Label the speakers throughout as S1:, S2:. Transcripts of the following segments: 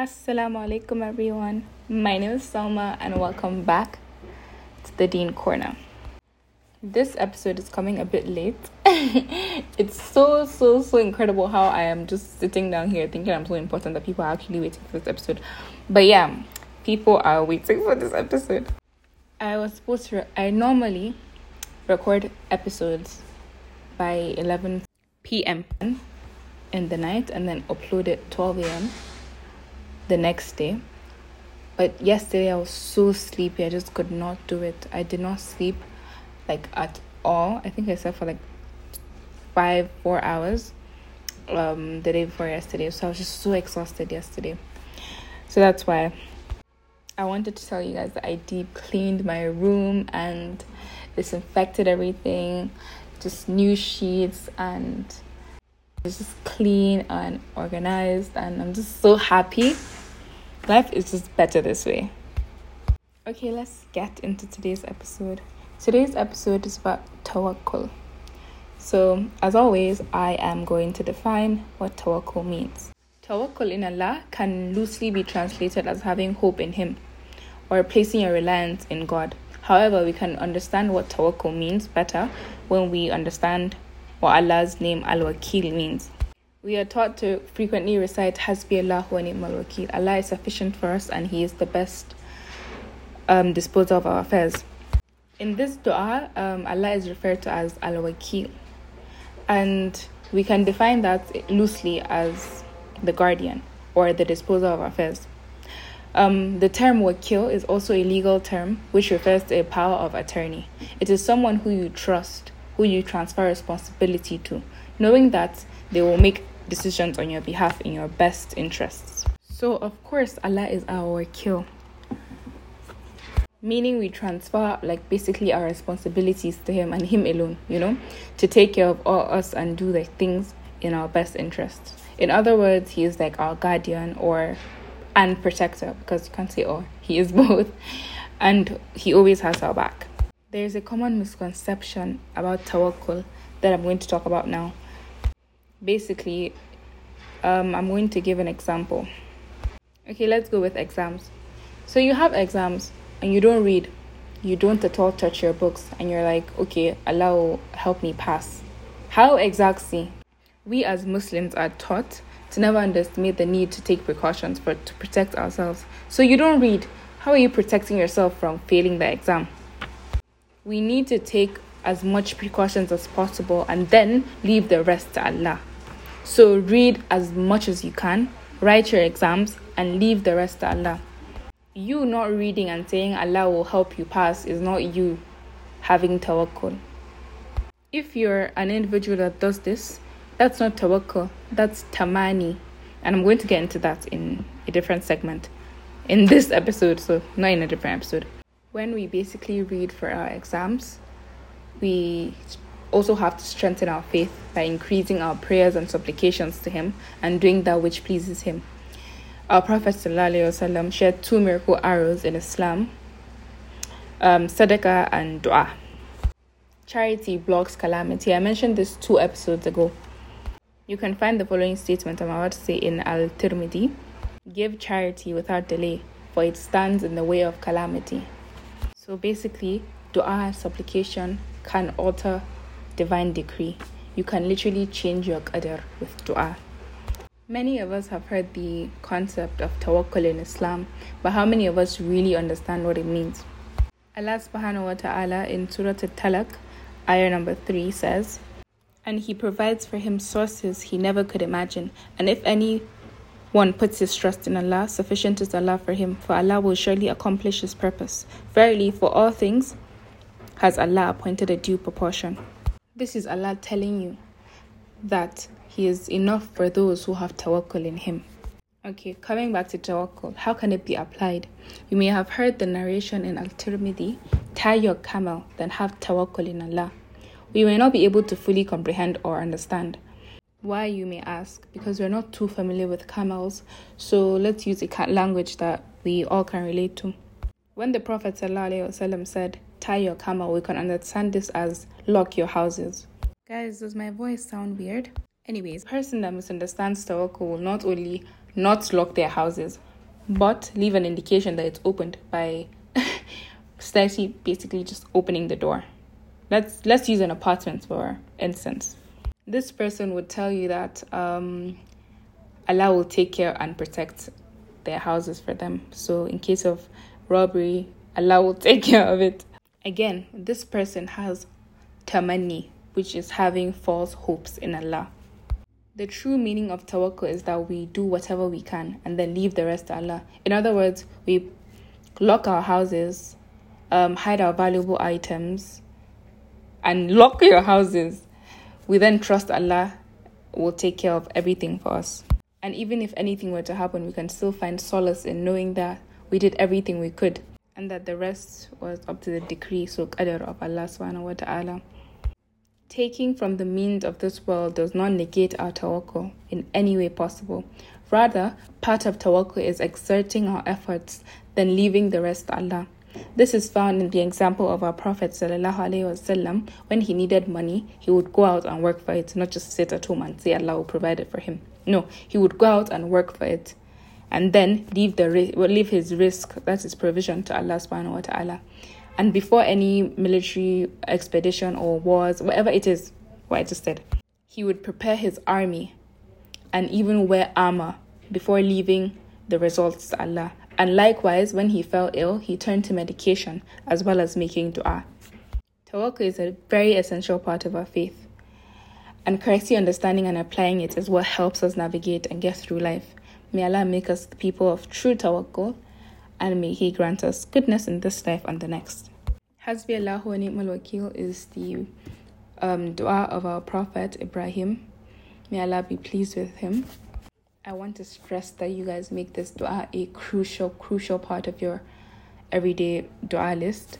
S1: Assalamu alaikum everyone. My name is Salma and welcome back to the Deen Corner. This episode is coming a bit late. it's so so so incredible how I am just sitting down here thinking I'm so important that people are actually waiting for this episode. But yeah, people are waiting for this episode. I was supposed to re- I normally record episodes by 11 p.m. in the night and then upload it 12 a.m the next day. But yesterday I was so sleepy, I just could not do it. I did not sleep like at all. I think I slept for like five, four hours um the day before yesterday. So I was just so exhausted yesterday. So that's why I wanted to tell you guys that I deep cleaned my room and disinfected everything, just new sheets and it's just clean and organized and I'm just so happy Life is just better this way. Okay, let's get into today's episode. Today's episode is about tawakkul. So, as always, I am going to define what tawakkul means. Tawakkul in Allah can loosely be translated as having hope in Him or placing your reliance in God. However, we can understand what tawakkul means better when we understand what Allah's name Al Wakil means. We are taught to frequently recite Hasbi Allah wa ni'mal wakil. Allah is sufficient for us and He is the best um, disposer of our affairs. In this dua, um, Allah is referred to as Al Wakil. And we can define that loosely as the guardian or the disposer of affairs. Um, the term wakil is also a legal term which refers to a power of attorney. It is someone who you trust, who you transfer responsibility to, knowing that they will make decisions on your behalf in your best interests. So, of course, Allah is our wakil, meaning we transfer like basically our responsibilities to Him and Him alone, you know, to take care of all us and do the things in our best interests. In other words, He is like our guardian or and protector because you can't say oh, He is both, and He always has our back. There is a common misconception about tawakkul that I'm going to talk about now basically, um, I'm going to give an example. Okay, let's go with exams. So you have exams and you don't read, you don't at all touch your books, and you're like, okay, will help me pass. How exactly? We as Muslims are taught to never underestimate the need to take precautions for to protect ourselves. So you don't read. How are you protecting yourself from failing the exam? We need to take as much precautions as possible and then leave the rest to Allah. So read as much as you can, write your exams, and leave the rest to Allah. You not reading and saying Allah will help you pass is not you having tawakkul. If you're an individual that does this, that's not tawakkul, that's tamanni. And I'm going to get into that in a different segment in this episode, so not in a different episode. When we basically read for our exams, we also have to strengthen our faith by increasing our prayers and supplications to Him and doing that which pleases Him. Our Prophet ﷺ shared two miracle arrows in Islam um, sadaqah and dua. Charity blocks calamity. I mentioned this two episodes ago. You can find the following statement I'm about to say in Al Tirmidhi Give charity without delay, for it stands in the way of calamity. So basically, dua, supplication, can alter divine decree. You can literally change your qadr with dua. Many of us have heard the concept of tawakkul in Islam, but how many of us really understand what it means? Allah subhanahu wa ta'ala in Surah Al-Talaq, ayah number 3 says, And he provides for him sources he never could imagine, and if any one puts his trust in Allah, sufficient is Allah for him, for Allah will surely accomplish his purpose. Verily, for all things has Allah appointed a due proportion. This is Allah telling you that He is enough for those who have tawakkul in Him. Okay, coming back to tawakkul, how can it be applied? You may have heard the narration in Al Tirmidhi tie your camel, then have tawakkul in Allah. We may not be able to fully comprehend or understand. Why, you may ask? Because we're not too familiar with camels, so let's use a language that we all can relate to. When the Prophet ﷺ said, tie your camel, we can understand this as lock your houses. Guys, does my voice sound weird? Anyways, person that misunderstands tawakkul will not only not lock their houses, but leave an indication that it's opened by slightly basically just opening the door. Let's let's use an apartment for instance. This person would tell you that um, Allah will take care and protect their houses for them. So in case of robbery, Allah will take care of it. Again, this person has tamanni, which is having false hopes in Allah. The true meaning of tawakkul is that we do whatever we can and then leave the rest to Allah. In other words, we lock our houses, um, hide our valuable items, and lock your houses. We then trust Allah will take care of everything for us. And even if anything were to happen, we can still find solace in knowing that we did everything we could and that the rest was up to the decree, so qadr of Allah subhanahu wa ta'ala. Taking from the means of this world does not negate our tawakkul in any way possible. Rather, part of tawakkul is exerting our efforts, then leaving the rest to Allah. This is found in the example of our Prophet wasallam. When he needed money, he would go out and work for it, not just sit at home and say Allah will provide it for him. No, he would go out and work for it and then leave the leave his rizq that's provision to Allah subhanahu wa ta'ala. And before any military expedition or wars whatever it is what I just said he would prepare his army and even wear armor before leaving the results to Allah. And likewise when he fell ill he turned to medication as well as making dua. Tawakkul is a very essential part of our faith. And correctly understanding and applying it is what helps us navigate and get through life May Allah make us the people of true tawakkul and may He grant us goodness in this life and the next. Hasbi Allahu wa ni'mal wakil is the um, dua of our Prophet Ibrahim. May Allah be pleased with him. I want to stress that you guys make this dua a crucial, crucial part of your everyday dua list.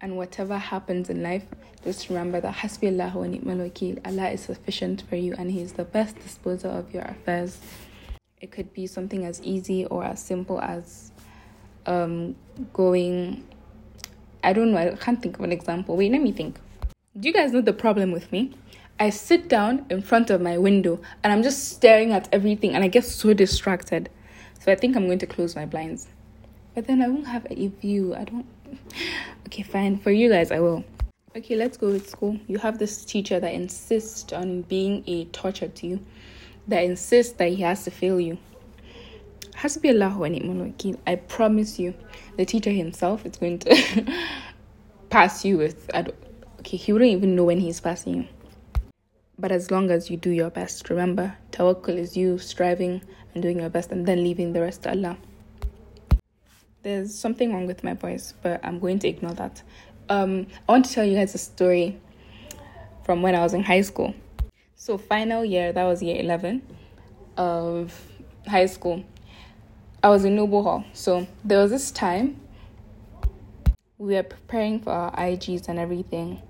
S1: And whatever happens in life, just remember that Hasbi Allah wa ni'mal wakil. Allah is sufficient for you and He is the best disposer of your affairs. It could be something as easy or as simple as um, going. I don't know, I can't think of an example. Wait, let me think. Do you guys know the problem with me? I sit down in front of my window and I'm just staring at everything and I get so distracted. So I think I'm going to close my blinds. But then I won't have a view. I don't. Okay, fine. For you guys, I will. Okay, let's go with school. You have this teacher that insists on being a torture to you that insists that he has to fail you. I promise you, the teacher himself is going to pass you with. okay, he wouldn't even know when he's passing you. But as long as you do your best, remember, tawakkul is you striving and doing your best and then leaving the rest to Allah. There's something wrong with my voice, but I'm going to ignore that. Um, I want to tell you guys a story from when I was in high school. So, final year, that was year 11 of high school, I was in Noble Hall. So, there was this time we were preparing for our IGs and everything.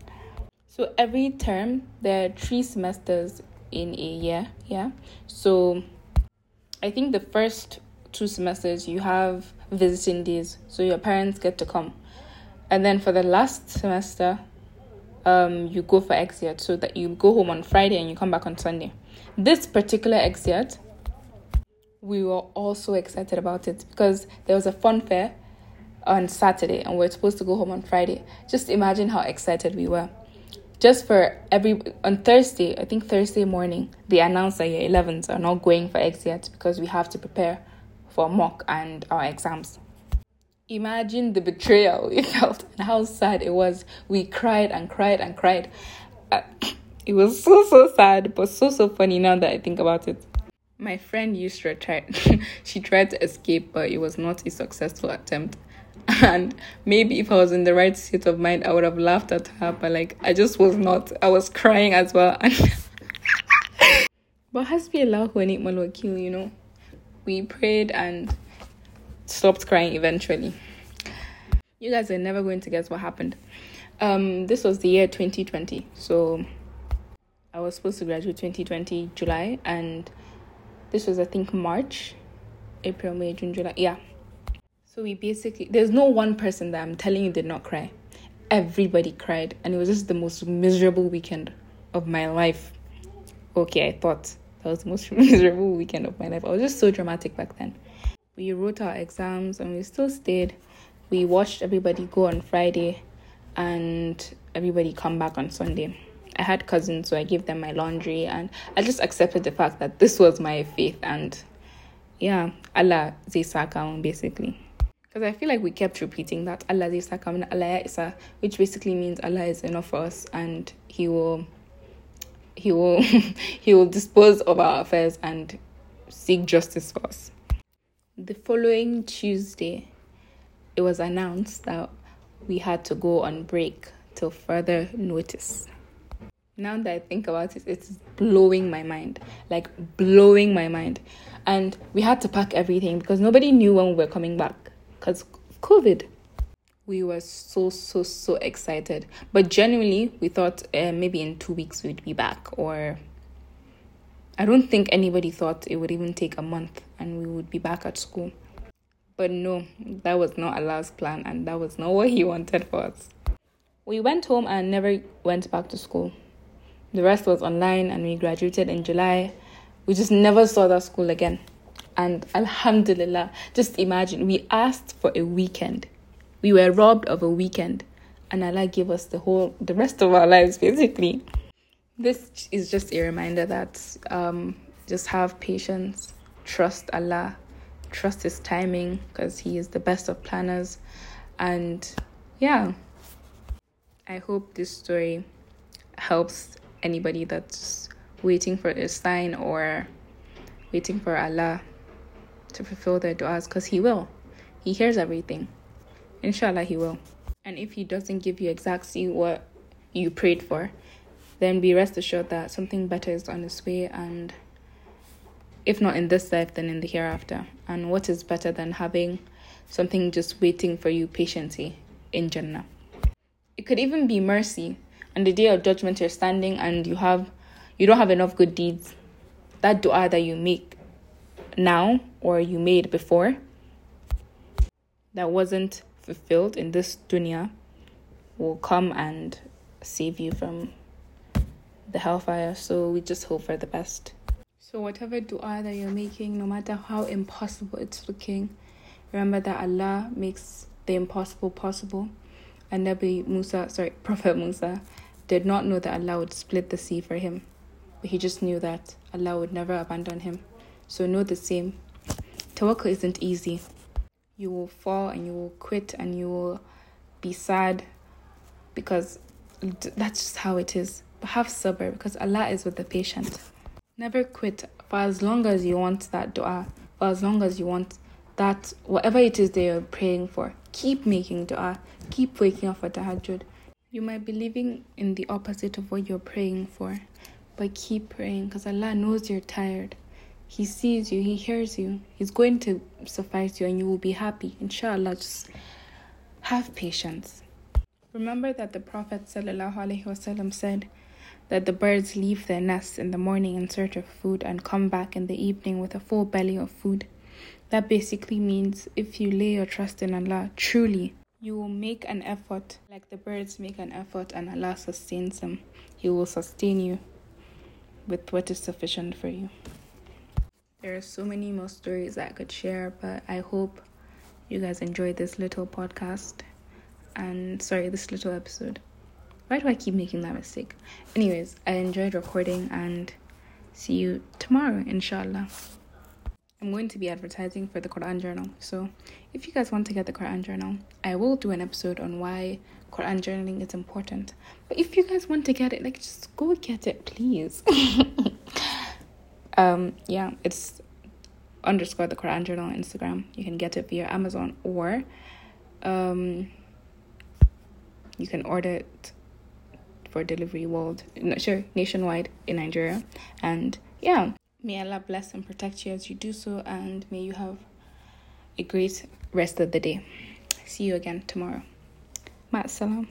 S1: So, every term, there are three semesters in a year, yeah. So, I think the first two semesters you have visiting days, so your parents get to come. And then for the last semester, um, you go for exit so that you go home on Friday and you come back on Sunday. This particular exit, we were all so excited about it because there was a fun fair on Saturday and we are supposed to go home on Friday. Just imagine how excited we were. Just for every on Thursday, I think Thursday morning, they announced that year 11s are not going for exit because we have to prepare for mock and our exams imagine the betrayal we felt and how sad it was. We cried and cried and cried. Uh, it was so so sad, but so so funny now that I think about it. My friend used to try. she tried to escape, but it was not a successful attempt. And maybe if I was in the right state of mind, I would have laughed at her. But like, I just was not. I was crying as well. but hasbi Allah wa ni'mal wakil, you know. We prayed and stopped crying eventually. You guys are never going to guess what happened. Um, this was the year 2020. So I was supposed to graduate 2020 July, and this was I think March, April, May, June, July. Yeah. So we basically there's no one person that I'm telling you did not cry. Everybody cried, and it was just the most miserable weekend of my life. Okay, I thought that was the most miserable weekend of my life. I was just so dramatic back then. We wrote our exams and we still stayed. We watched everybody go on Friday and everybody come back on Sunday. I had cousins, so I gave them my laundry and I just accepted the fact that this was my faith and yeah, Allah Zisakam basically. Because I feel like we kept repeating that Allah Zisakam and Allah Isa, which basically means Allah is enough for us and He will He will He will dispose of our affairs and seek justice for us. The following Tuesday, it was announced that we had to go on break till further notice. Now that I think about it, it's blowing my mind. Like, blowing my mind. And we had to pack everything because nobody knew when we were coming back because COVID. We were so, so, so excited. But genuinely, we thought uh, maybe in two weeks we'd be back. Or I don't think anybody thought it would even take a month and we would be back at school. But no, that was not Allah's plan and that was not what He wanted for us. We went home and never went back to school. The rest was online and we graduated in July. We just never saw that school again. And Alhamdulillah, just imagine we asked for a weekend. We were robbed of a weekend and Allah gave us the whole the rest of our lives basically. This is just a reminder that um, just have patience, trust Allah, trust His timing because He is the best of planners. And yeah, I hope this story helps anybody that's waiting for a sign or waiting for Allah to fulfill their du'as because He will. He hears everything. Inshallah, He will. And if He doesn't give you exactly what you prayed for, then be rest assured that something better is on its way and if not in this life, then in the hereafter. And what is better than having something just waiting for you patiently in Jannah? It could even be mercy. On the day of judgment, you're standing and you have, you don't have enough good deeds. That du'a that you make now or you made before that wasn't fulfilled in this dunya will come and save you from the hellfire. So we just hope for the best. So, whatever dua that you're making, no matter how impossible it's looking, remember that Allah makes the impossible possible. And Nabi Musa, sorry, Prophet Musa, did not know that Allah would split the sea for him, but he just knew that Allah would never abandon him. So, know the same. Tawakkul isn't easy. You will fall and you will quit and you will be sad because that's just how it is. But have sabr because Allah is with the patient. Never quit for as long as you want that dua, for as long as you want that, whatever it is that you're praying for. Keep making dua, keep waking up for tahajjud. You might be living in the opposite of what you're praying for, but keep praying because Allah knows you're tired. He sees you, He hears you. He's going to suffice you and you will be happy. Inshallah, just have patience. Remember that the Prophet ﷺ said, that the birds leave their nests in the morning in search of food and come back in the evening with a full belly of food. That basically means if you lay your trust in Allah truly, you will make an effort like the birds make an effort and Allah sustains them. He will sustain you with what is sufficient for you. There are so many more stories that I could share, but I hope you guys enjoyed this little podcast and sorry, this little episode. Why do I keep making that mistake? Anyways, I enjoyed recording and see you tomorrow, inshallah. I'm going to be advertising for the Quran Journal. So, if you guys want to get the Quran Journal, I will do an episode on why Quran journaling is important. But if you guys want to get it, like just go get it, please. um, yeah, it's underscore the Quran Journal on Instagram. You can get it via Amazon or um, you can order it for delivery world, not sure, nationwide in Nigeria. And yeah, may Allah bless and protect you as you do so, and may you have a great rest of the day. See you again tomorrow. Ma'asalam.